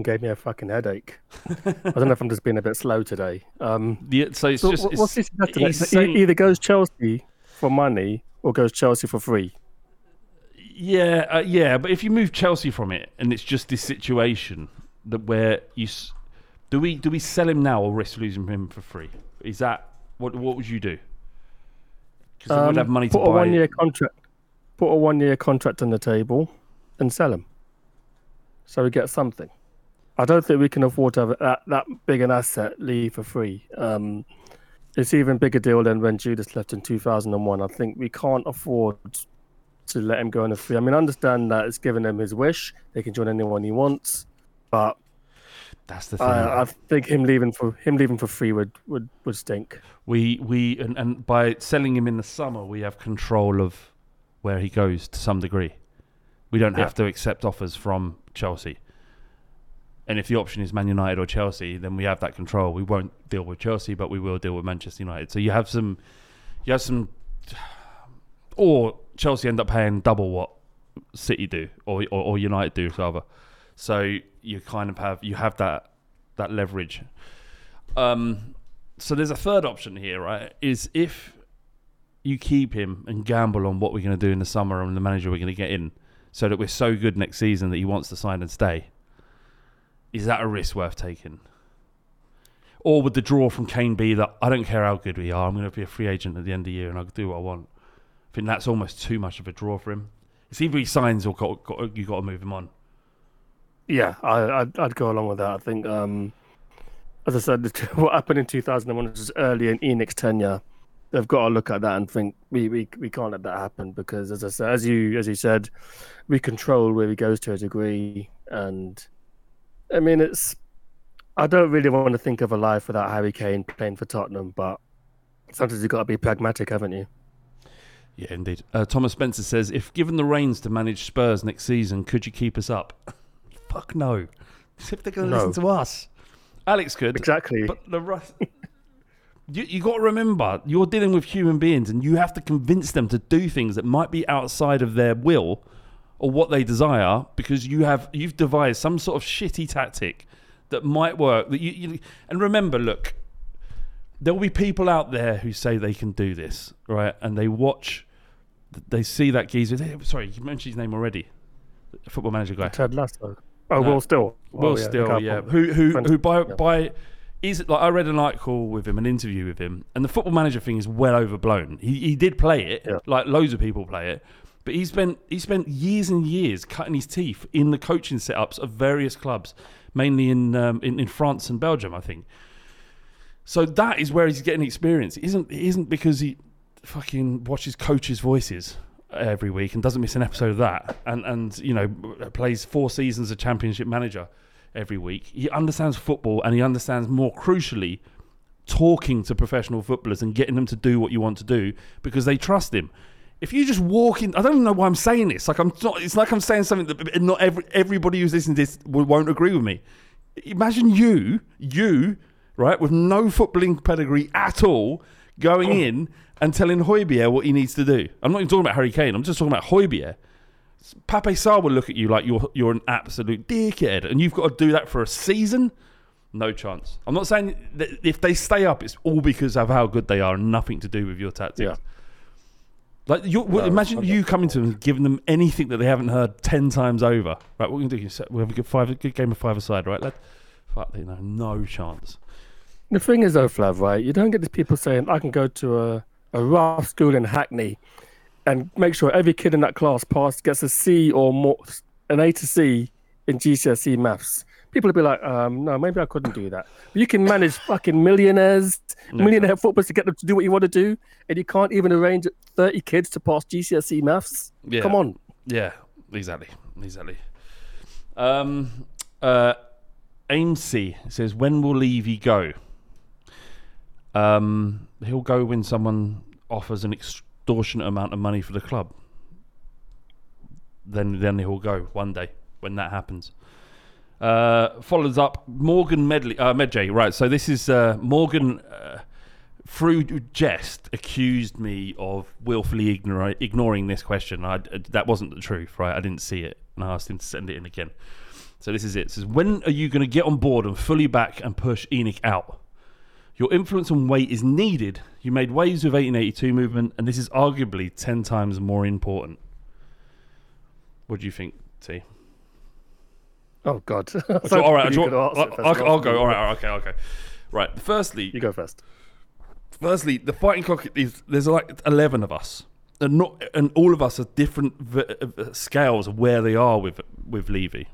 gave me a fucking headache. I don't know if I'm just being a bit slow today. Um, The, so it's so just it's, what's this suggesting? he's It saying- either goes Chelsea for money or goes Chelsea for free. Yeah, uh, yeah, but if you move Chelsea from it, and it's just this situation that where you do we do we sell him now or risk losing him for free? Is that what what would you do? Because they would have money to Um, put a one-year contract. Put a one-year contract on the table, and sell him. So we get something. I don't think we can afford to have that, that big an asset leave for free. Um, it's even bigger deal than when Judas left in 2001. I think we can't afford to let him go on a free. I mean, I understand that it's given him his wish. They can join anyone he wants, but That's the thing. I, I think him leaving for him leaving for free would would, would stink. we we and, and by selling him in the summer, we have control of where he goes to some degree. We don't have to accept offers from Chelsea. And if the option is Man United or Chelsea, then we have that control. We won't deal with Chelsea, but we will deal with Manchester United. So you have some, you have some, or Chelsea end up paying double what City do, or or, or United do, rather. So you kind of have you have that that leverage. Um, so there's a third option here, right? Is if you keep him and gamble on what we're going to do in the summer and the manager we're going to get in, so that we're so good next season that he wants to sign and stay. Is that a risk worth taking? Or would the draw from Kane be that I don't care how good we are, I'm going to be a free agent at the end of the year and I'll do what I want? I think that's almost too much of a draw for him. It's either he signs or got, got, you got to move him on. Yeah, I, I'd, I'd go along with that. I think, um, as I said, what happened in 2001 was early in ENIC's tenure. They've got to look at that and think we, we, we can't let that happen because, as I said, as you as you said, we control where he goes to a degree, and I mean it's. I don't really want to think of a life without Harry Kane playing for Tottenham, but sometimes you've got to be pragmatic, haven't you? Yeah, indeed. Uh, Thomas Spencer says, if given the reins to manage Spurs next season, could you keep us up? Fuck no. If they're going to No. listen to us. Alex could. Exactly. But the rest. you you got to remember, you're dealing with human beings and you have to convince them to do things that might be outside of their will or what they desire because you have you've devised some sort of shitty tactic that might work that you, you and remember look there will be people out there who say they can do this, right? And they watch, they see that geezer. they- Sorry, you mentioned his name already. Football manager guy. Ted Lasso. Oh, No. Will Still. Will Oh, yeah, Still, Liverpool. yeah. Who who who by yeah. by is like I read an article with him, an interview with him, and the football manager thing is well overblown. He he did play it, Yeah. like loads of people play it, but he spent he spent years and years cutting his teeth in the coaching setups of various clubs, mainly in um, in, in France and Belgium, I think. So that is where he's getting experience. It isn't it isn't because he fucking watches coaches' voices every week and doesn't miss an episode of that, and and you know plays four seasons of Championship manager every week. He understands football, and he understands more crucially talking to professional footballers and getting them to do what you want to do because they trust him. If you just walk in, I don't even know why I'm saying this. Like I'm not. It's like I'm saying something that not every everybody who's listening to this won't agree with me. Imagine you, you, right, with no footballing pedigree at all, going oh. in and telling Højbjerg what he needs to do. I'm not even talking about Harry Kane. I'm just talking about Højbjerg. Pape Sarr will look at you like you're you're an absolute dickhead, and you've got to do that for a season. No chance. I'm not saying that if they stay up, it's all because of how good they are, and nothing to do with your tactics. Yeah. Like you, No, imagine you coming to them and giving them anything that they haven't heard ten times over. Right, what are we're gonna do we have a good five, a good game of five aside, right? Let, fuck, you know, no chance. The thing is, though, Flav, right? You don't get these people saying, I can go to a, a rough school in Hackney and make sure every kid in that class pass gets a C or more, an A to C in GCSE maths. People will be like, um, no, maybe I couldn't do that. But you can manage fucking millionaires, millionaire footballers to get them to do what you want to do, and you can't even arrange 30 kids to pass GCSE maths. Yeah. Come on. Yeah, exactly, exactly. Um, uh, Amesy says, "When will Levy go?" Um, he'll go when someone offers an extortionate amount of money for the club. Then, then he'll go one day when that happens. Uh, follows up Morgan Medley, uh, Medjay. Right, so this is uh, Morgan. Uh, through jest, accused me of willfully ignoring this question. I, that wasn't the truth, right? I didn't see it, and I asked him to send it in again. So this is it. it says, when are you going to get on board and fully back and push ENIC out? Your influence and weight is needed. You made waves with 1882 movement, and this is arguably ten times more important. What do you think, T? Oh, God. So, all right, You I'll, could ask it I'll. I'll, I'll go. All right, okay, okay. Right. Firstly, You go first. Firstly, the fighting cock is there's like eleven of us, and not and all of us are different v- uh, scales of where they are with with Levy.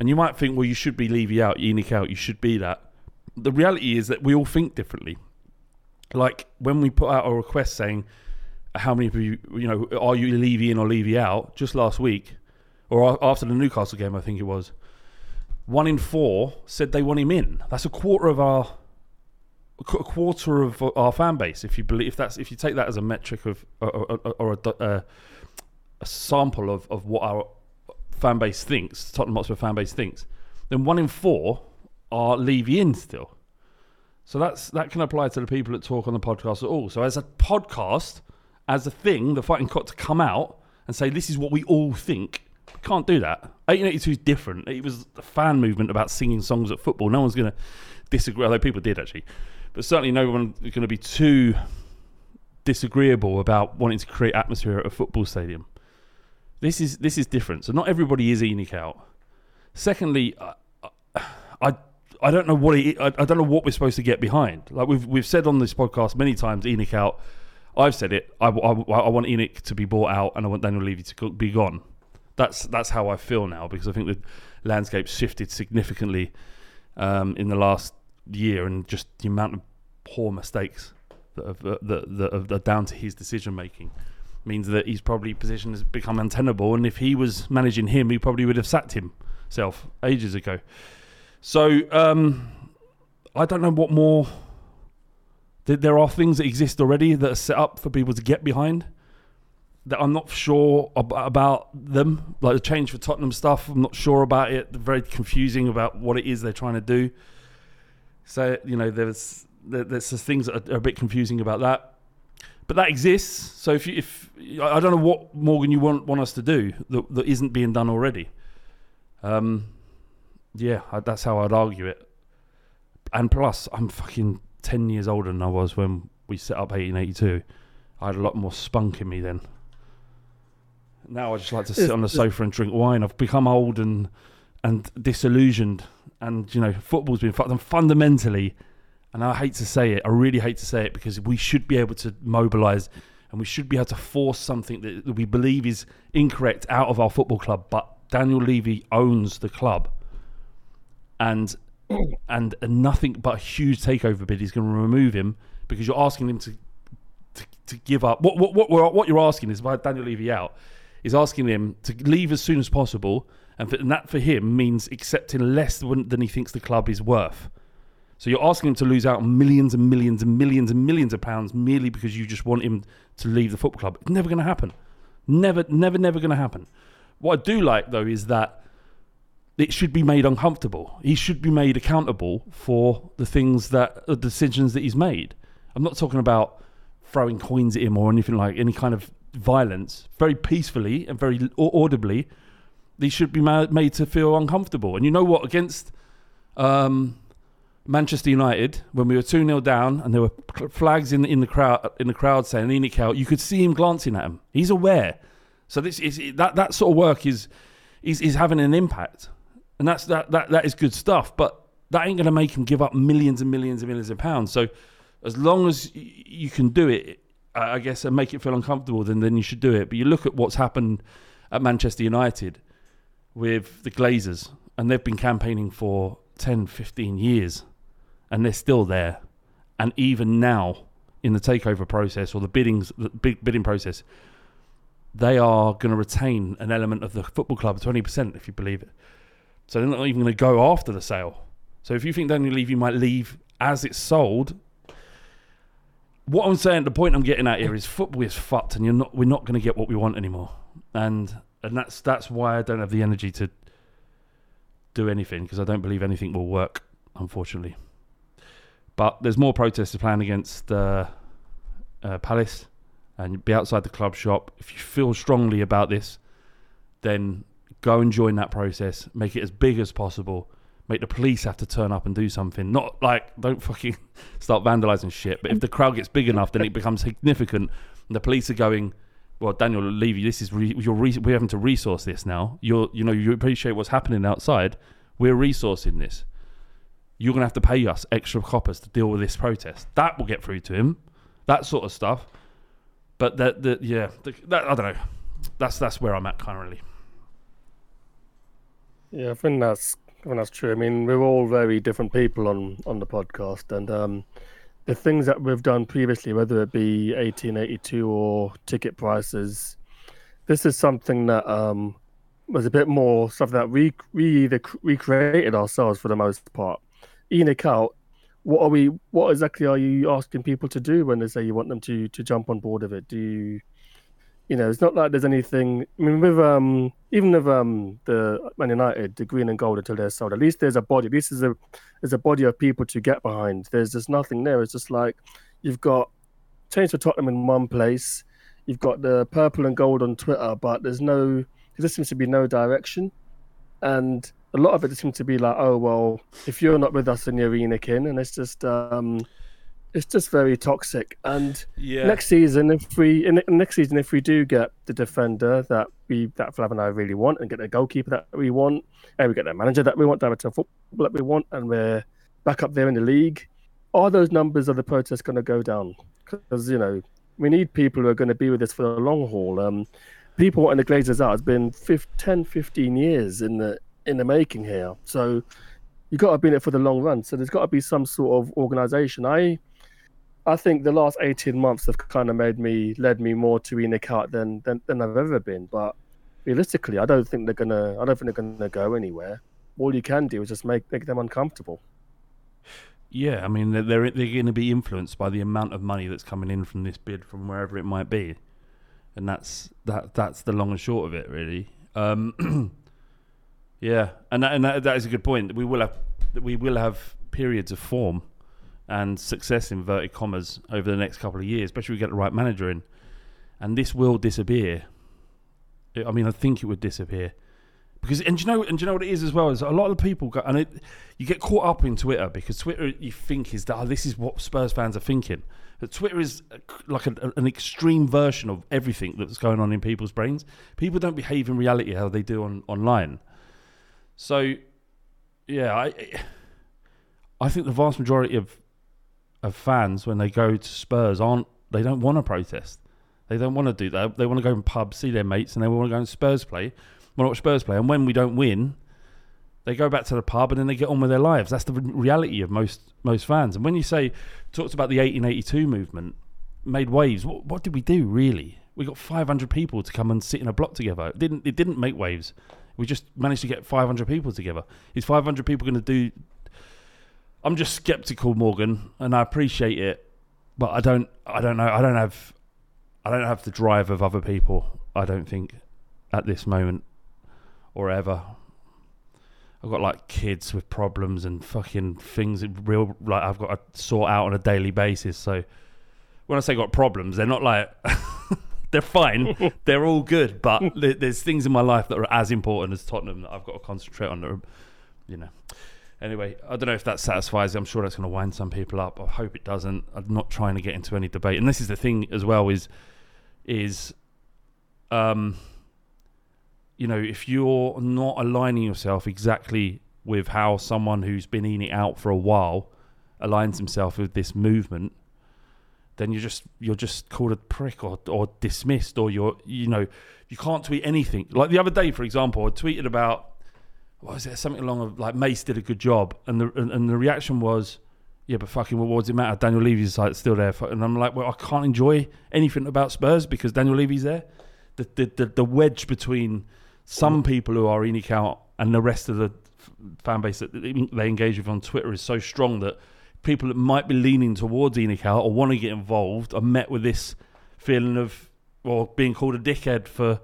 And you might think, well, you should be Levy out, ENIC out, you should be that. The reality is that we all think differently. Like when we put out a request saying, how many of you, you know, are you Levy in or Levy out? Just last week, or after the Newcastle game, I think it was. One in four said they want him in. That's a quarter of our, a quarter of our fan base. If you believe, if that's, if you take that as a metric of, or, or, or a, a, uh, a sample of, of what our fan base thinks, Tottenham Hotspur fan base thinks, then one in four are Levy in still. So that's that can apply to the people that talk on the podcast at all. So as a podcast, as a thing, the fighting cock to come out and say this is what we all think. Can't do that. 1882 is different. It was a fan movement about singing songs at football. No one's going to disagree, although people did actually. But certainly no one is going to be too disagreeable about wanting to create atmosphere at a football stadium. This is this is different. So not everybody is ENIC out. Secondly, I, I I don't know what it, I, I don't know what we're supposed to get behind. Like we've we've said on this podcast many times, ENIC out. I've said it. I, I, I want ENIC to be bought out, and I want Daniel Levy to be gone. That's that's how I feel now because I think the landscape shifted significantly um, in the last year, and just the amount of poor mistakes that, have, uh, that, that are down to his decision making means that he's probably position has become untenable. And if he was managing him, he probably would have sacked himself ages ago. So um, I don't know what more. There- There are things that exist already that are set up for people to get behind. That I'm not sure ab- about them, like the change for Tottenham stuff. I'm not sure about it. They're very confusing about what it is they're trying to do. So you know, there's there's things that are, are a bit confusing about that but that exists. So if you, if I I don't know what Morgan you want want us to do that, that isn't being done already. Um, yeah, I, that's how I'd argue it. And plus, I'm fucking ten years older than I was when we set up 1882. I had a lot more spunk in me then. Now I just like to sit on the sofa and drink wine. I've become old and and disillusioned, and you know, football's been fucked. And fundamentally, and I hate to say it, I really hate to say it because we should be able to mobilise and we should be able to force something that, we believe is incorrect out of our football club. But Daniel Levy owns the club, and and nothing but a huge takeover bid is going to remove him because you're asking him to to, to give up. What what what what you're asking is by Daniel Levy out is asking him to leave as soon as possible, and, for, and that for him means accepting less than, than he thinks the club is worth. So you're asking him to lose out on millions and millions and millions and millions of pounds merely because you just want him to leave the football club. It's never going to happen. Never, never, never going to happen. What I do like though is that it should be made uncomfortable. He should be made accountable for the things that the decisions that he's made. I'm not talking about throwing coins at him or anything like any kind of violence. Very peacefully and very audibly, they should be ma- made to feel uncomfortable. And you know what? Against um, Manchester United, when we were two 0 down, and there were flags in in the crowd in the crowd saying "ENIC out," you could see him glancing at him. He's aware. So this is that that sort of work is is is having an impact, and that's that that that is good stuff. But that ain't going to make him give up millions and millions and millions of pounds. So as long as you can do it, I guess, and make it feel uncomfortable, then then you should do it. But you look at what's happened at Manchester United with the Glazers, and they've been campaigning for 10, 15 years, and they're still there. And even now, in the takeover process or the biddings, the big bidding process, they are going to retain an element of the football club, 20%, if you believe it. So they're not even going to go after the sale. So if you think Daniel Levy might leave as it's sold, what I'm saying, the point I'm getting at here is football is fucked, and you're not. We're not going to get what we want anymore, and and that's that's why I don't have the energy to do anything because I don't believe anything will work, unfortunately. But there's more protests to plan against uh, uh, Palace, and be outside the club shop. If you feel strongly about this, then go and join that process. Make it as big as possible. Make the police have to turn up and do something. Not like don't fucking start vandalising shit. But if the crowd gets big enough, then it becomes significant. And the police are going, well, Daniel Levy, this is re- you're re- we're having to resource this now. You're you know you appreciate what's happening outside. We're resourcing this. you're to have to pay us extra coppers to deal with this protest. That will get through to him. That sort of stuff. But that, that yeah, the, that, I don't know. That's that's where I'm at currently. Yeah, I think that's I that's true. I mean, we're all very different people on on the podcast, and um, the things that we've done previously, whether it be 1882 or ticket prices, this is something that um, was a bit more stuff that we we either recreated ourselves for the most part. ENIC out. What are we? What exactly are you asking people to do when they say you want them to to jump on board of it? Do you you know, it's not like there's anything. I mean, with um, even with um, the Man United, the green and gold until they're sold. At least there's a body. Least there's a there's a body of people to get behind. There's just nothing there. It's just like you've got change for Tottenham in one place. You've got the purple and gold on Twitter, but there's no. There seems to be no direction, and a lot of it seems to be like, oh well, if you're not with us, then you're kin, and it's just um, it's just very toxic. And Yeah. next season, if we in next season, if we do get the defender that we that Flav and I really want, and get the goalkeeper that we want, and we get the manager that we want, director of football that we want, and we're back up there in the league, are those numbers of the protests going to go down? Because you know we need people who are going to be with us for the long haul. Um, people wanting the Glazers out has been 15, 10, 15 years in the in the making here. So you've got to be in it for the long run. So there's got to be some sort of organisation. I I think the last 18 months have kind of made me led me more to ENIC out than, than than I've ever been. But realistically, I don't think they're gonna. I don't think they're gonna go anywhere. All you can do is just make make them uncomfortable. Yeah, I mean they're they're, they're going to be influenced by the amount of money that's coming in from this bid from wherever it might be, and that's that that's the long and short of it, really. Um, yeah, and that, and that, that is a good point. We will have we will have periods of form and success inverted commas over the next couple of years, especially if we get the right manager in, and this will disappear. I mean, I think it would disappear because and you know and you know what it is as well is a lot of people go and it, you get caught up in Twitter because Twitter you think is that oh, this is what Spurs fans are thinking. But Twitter is uh, like a, an extreme version of everything that's going on in people's brains. People don't behave in reality how they do on online. So, yeah, I I think the vast majority of of fans when they go to Spurs aren't they don't want to protest. They don't want to do that. They want to go in pubs, see their mates, and they want to go and Spurs play. Want to watch Spurs play, and when we don't win, they go back to the pub and then they get on with their lives. That's the reality of most most fans. And when you say talked about the 1882 movement made waves, what, what did we do really? We got 500 people to come and sit in a block together. It didn't it didn't make waves. We just managed to get 500 people together. Is 500 people going to do? I'm just skeptical, Morgan, and I appreciate it, but I don't I don't know I don't have I don't have the drive of other people. I don't think at this moment or ever. I've got like kids with problems and fucking things real like I've got to sort out on a daily basis. So when I say got problems, they're not like they're fine. they're all good, but there's things in my life that are as important as Tottenham that I've got to concentrate on. That are, you know. Anyway, I don't know if that satisfies. I'm sure that's going to wind some people up. I hope it doesn't. I'm not trying to get into any debate. And this is the thing as well is is um you know, if you're not aligning yourself exactly with how someone who's been in it out for a while aligns himself with this movement, then you're just you're just called a prick or or dismissed or you're you know you can't tweet anything. Like the other day, for example, I tweeted about what was it something along of like Mace did a good job, and the and, and the reaction was. Yeah, but fucking, what does it matter? Daniel Levy's like still there, and I'm like, well, I can't enjoy anything about Spurs because Daniel Levy's there. The the the, the wedge between some people who are ENIC out and the rest of the fan base that they engage with on Twitter is so strong that people that might be leaning towards ENIC out or want to get involved are met with this feeling of or being called a dickhead for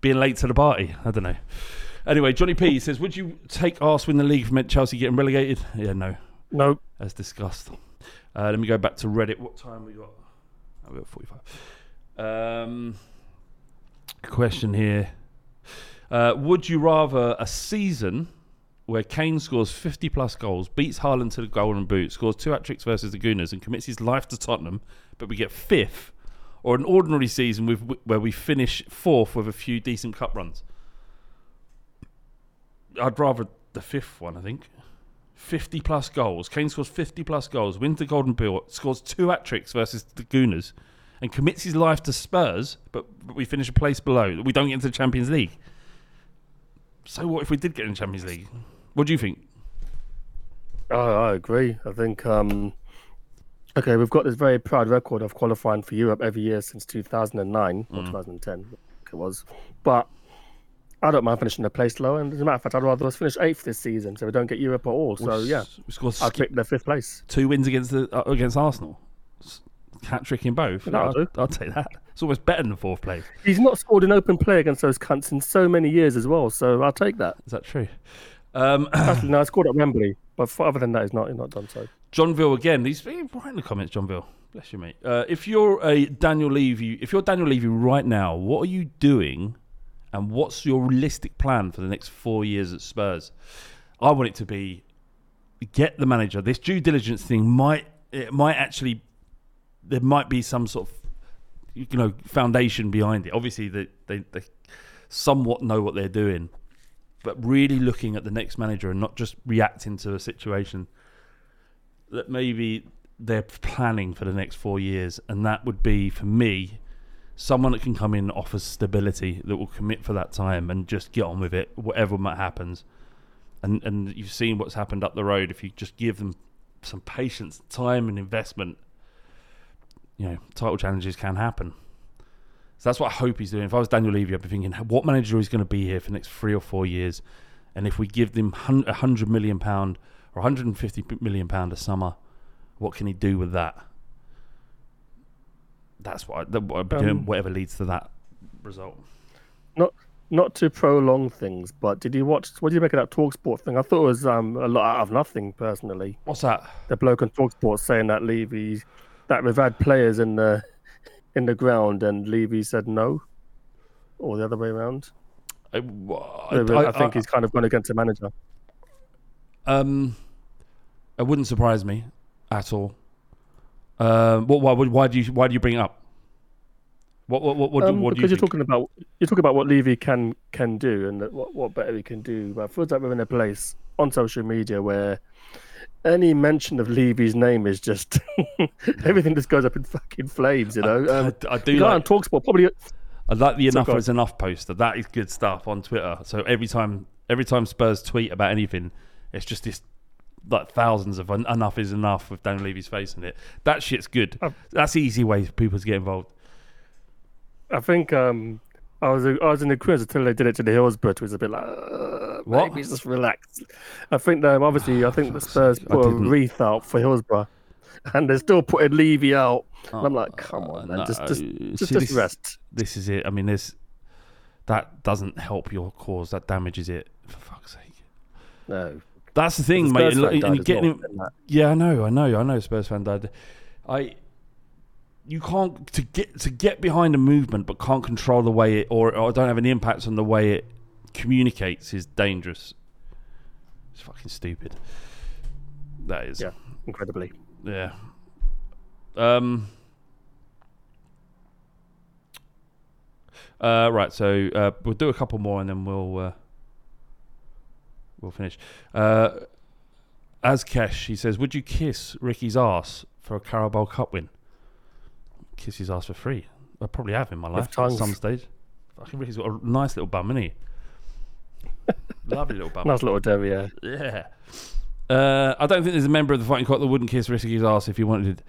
being late to the party. I don't know. Anyway, Johnny P says, "Would you take Arse win the league if meant Chelsea getting relegated?" Yeah, no, No, as discussed. Uh, let me go back to Reddit. What time we got? Oh, we got forty-five. Um, question here. Uh, would you rather a season where Kane scores 50 plus goals, beats Haaland to the golden boot, scores two hat tricks versus the Gooners, and commits his life to Tottenham, but we get fifth, or an ordinary season with where we finish fourth with a few decent cup runs? I'd rather the fifth one, I think. 50 plus goals. Kane scores 50 plus goals, wins the Golden Boot, scores two hat tricks versus the Gooners, and commits his life to Spurs, but, we finish a place below. We don't get into the Champions League. So what if we did get in the Champions League? What do you think? Oh, I agree. I think um, okay, we've got this very proud record of qualifying for Europe every year since 2009 or 2010, I think it was. But I don't mind finishing a place lower. And as a matter of fact, I'd rather us finish eighth this season so we don't get Europe at all. So yeah, we scored I'd pick the fifth place. two wins against the uh, against Arsenal. Hat trick in both. No, I'll I'll, take that. It's almost better than fourth place. He's not scored an open play against those cunts in so many years as well. So I'll take that. Is that true? Um, Actually, no, I scored at Wembley, but other than that, he's not. He's not done so. Johnville again. He's right in the comments. Johnville. Bless you, mate. Uh, if you're a Daniel Levy, if you're Daniel Levy right now, what are you doing, and what's your realistic plan for the next four years at Spurs? I want it to be get the manager. This due diligence thing might it might actually there might be some sort of you know foundation behind it. Obviously, they they, they somewhat know what they're doing, but really looking at the next manager and not just reacting to a situation that maybe they're planning for the next four years, and that would be for me someone that can come in and offers stability that will commit for that time and just get on with it, whatever might happens. And and you've seen what's happened up the road. If you just give them some patience, time, and investment, you know, title challenges can happen. So that's what I hope he's doing. If I was Daniel Levy, I'd be thinking, what manager is going to be here for the next three or four years? And if we give them a hundred million pound or 150 million pound a summer, what can he do with that? That's what, I, that what be doing, Um, whatever leads to that result. Not not to prolong things, but did you watch? What did you make of that Talksport thing? I thought it was um, a lot out of nothing, personally. What's that? The bloke on Talksport saying that Levy, that we've had players in the in the ground, and Levy said no, or the other way around. I, I, I think he's kind of gone against the manager. Um, it wouldn't surprise me at all. Um, what, why, why do you why do you bring it up? What what what, what, do, Um, what do because you are talking about you're talking about what Levy can can do and that what what better he can do. But feels like we're in a place on social media where any mention of Levy's name is just everything just goes up in fucking flames. You know, um, I, I do guy on like, Talksport probably I like the So enough is enough poster. That is good stuff on Twitter. So every time every time Spurs tweet about anything, it's just this like thousands of en- enough is enough with Dan Levy's face in it. That shit's good. Oh. That's easy way for people to get involved. I think um, I was I was in the quiz until they did it to the Hillsborough. It was a bit like uh, What? maybe just relax. I think um, obviously I think the Spurs I put a wreath out for Hillsborough, and they're still putting Levy out. And I'm like, come Uh, on, man, no, just just see, just, just this- rest. This is it. I mean, this that doesn't help your cause. That damages it. For fuck's sake. No, That's the thing, mate. And, and died you're as getting him. Yeah, I know, I know, I know. Spurs fan died. I. You can't to get to get behind a movement, but can't control the way it, or, or don't have any impact on the way it communicates is dangerous. It's fucking stupid. That is. Yeah, incredibly. Yeah. Um. Uh, right, so uh, we'll do a couple more and then we'll uh, we'll finish. Uh, Azkesh, he says, "Would you kiss Ricky's ass for a Carabao Cup win? Kiss his ass for free? I probably have in my life at some stage. Fucking Ricky's got a nice little bum, isn't he? Lovely little bum. Nice little derriere. Yeah. Uh, I don't think there's a member of the fighting cock that wouldn't kiss Ricky's ass if he wanted,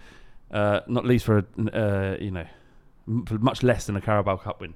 uh, not least for a, uh, you know, m- for much less than a Carabao Cup win.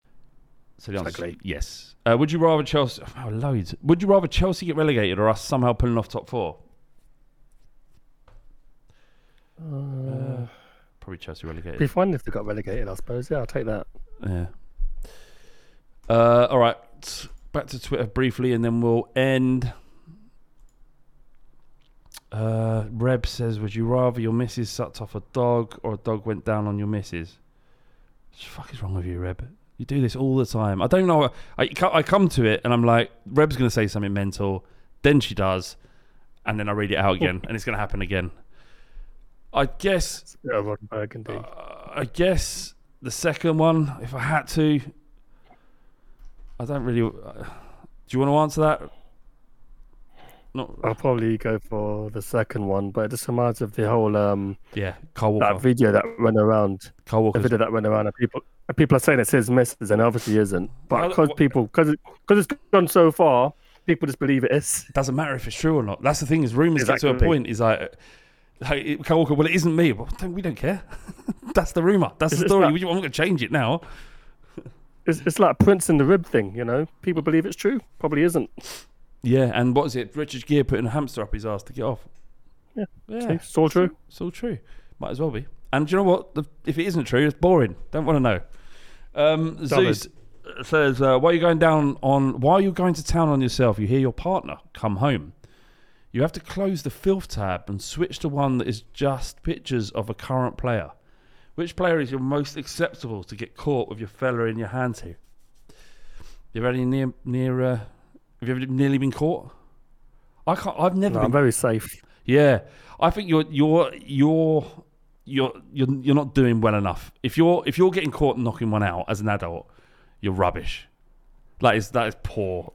So the answer is yes. Uh, would you rather Chelsea? Oh, loads. Would you rather Chelsea get relegated or us somehow pulling off top four? Uh, probably Chelsea relegated. Be fun if they got relegated, I suppose. Yeah, I'll take that. Yeah. Uh, all right. Back to Twitter briefly, and then we'll end. Uh, Reb says, "Would you rather your missus sucked off a dog or a dog went down on your missus?" What the fuck is wrong with you, Reb? You do this all the time. I don't know. I I come to it and I'm like, Reb's going to say something mental, then she does, and then I read it out again, and it's going to happen again. I guess. Yeah, Ron Burgundy. Uh, I guess the second one, if I had to. I don't really. Uh, do you want to answer that? Not. I'll probably go for the second one, but it just reminds of the whole um Yeah, Kyle Walker. that video that went around. Kyle The video that went around, and people people are saying it's his missus, and obviously isn't. But because people, because it, cause it's gone so far, people just believe it is. doesn't matter if it's true or not. That's the thing is rumors get to a point. Is like, like it- Walker. Well, it isn't me. Well, don't, we don't care. That's the rumor. That's the story. like- We- I'm not going to change it now. It's, it's like Prince in the rib thing, you know. People believe it's true, probably isn't. Yeah, and what is it? Richard Gere putting a hamster up his ass to get off. Yeah, yeah, See, it's all true. It's all true. Might as well be. And do you know what? The, if it isn't true, it's boring. Don't want to know. Um, Zeus says, uh, "Why are you going down on? Why are you going to town on yourself? You hear your partner come home. You have to close the filth tab and switch to one that is just pictures of a current player. Which player is your most acceptable to get caught with your fella in your hand to? You ever any near near? Uh, have you ever nearly been caught? I can't. I've never No, been I'm very safe. yeah, I think you're you're you're you're you're you're not doing well enough. If you're if you're getting caught knocking one out as an adult, you're rubbish. That is that is poor.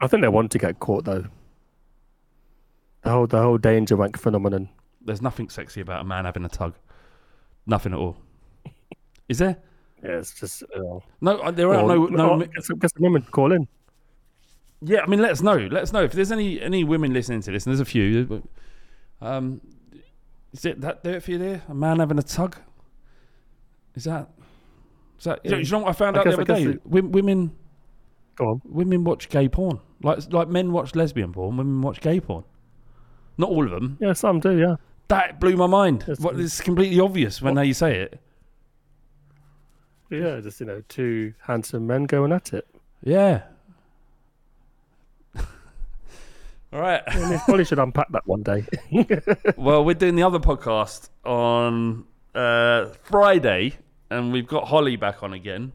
I think they want to get caught though. The whole the whole danger wank phenomenon. There's nothing sexy about a man having a tug. Nothing at all. Is there? Yeah, it's just know. No, uh, there are no no. or get, some, women call in. Yeah, I mean, let us know. Let us know if there's any any women listening to this, and there's a few. Um, is it that do it for you there? A man having a tug? Is that? Is that? You know, you know what I found I out guess- the other day? it- Women Go on. women watch gay porn. Like like men watch lesbian porn, women watch gay porn. Not all of them. Yeah, some do. Yeah. That blew my mind. What, um, it's completely obvious when now you say it. Yeah, just you know, two handsome men going at it. Yeah. All right. Mean, probably should unpack that one day. well, we're doing the other podcast on uh, Friday, and we've got Holly back on again.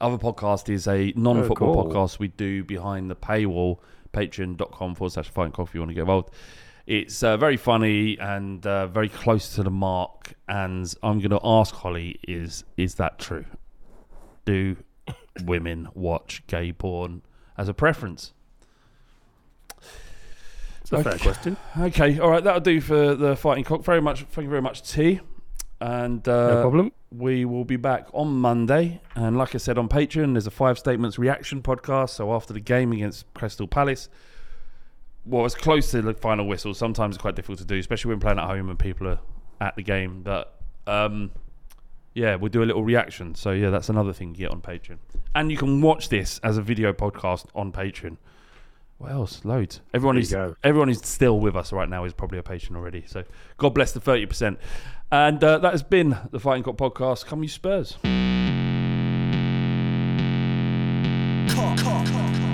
Other podcast is a non-football Oh, cool. podcast we do behind the paywall, patreon.com forward slash fighting coffee if you want to get involved. It's uh, very funny and uh, very close to the mark. And I'm going to ask Holly: Is is that true? Do women watch gay porn as a preference? A fair question. Okay, all right, that'll do for the fighting cock. Very much, thank you very much, T. And uh, No problem. We will be back on Monday, and like I said on Patreon, there's a five statements reaction podcast. So after the game against Crystal Palace, well, it's close to the final whistle. Sometimes it's quite difficult to do, especially when playing at home and people are at the game. But um, yeah, we'll do a little reaction. So yeah, that's another thing you get on Patreon, and you can watch this as a video podcast on Patreon. What else? Loads. Everyone There who's go. everyone who's still with us right now is probably a patient already. So God bless the thirty percent. And uh, that has been the Fighting Cock podcast. Come you Spurs. F-I-G-H-T-I-N-G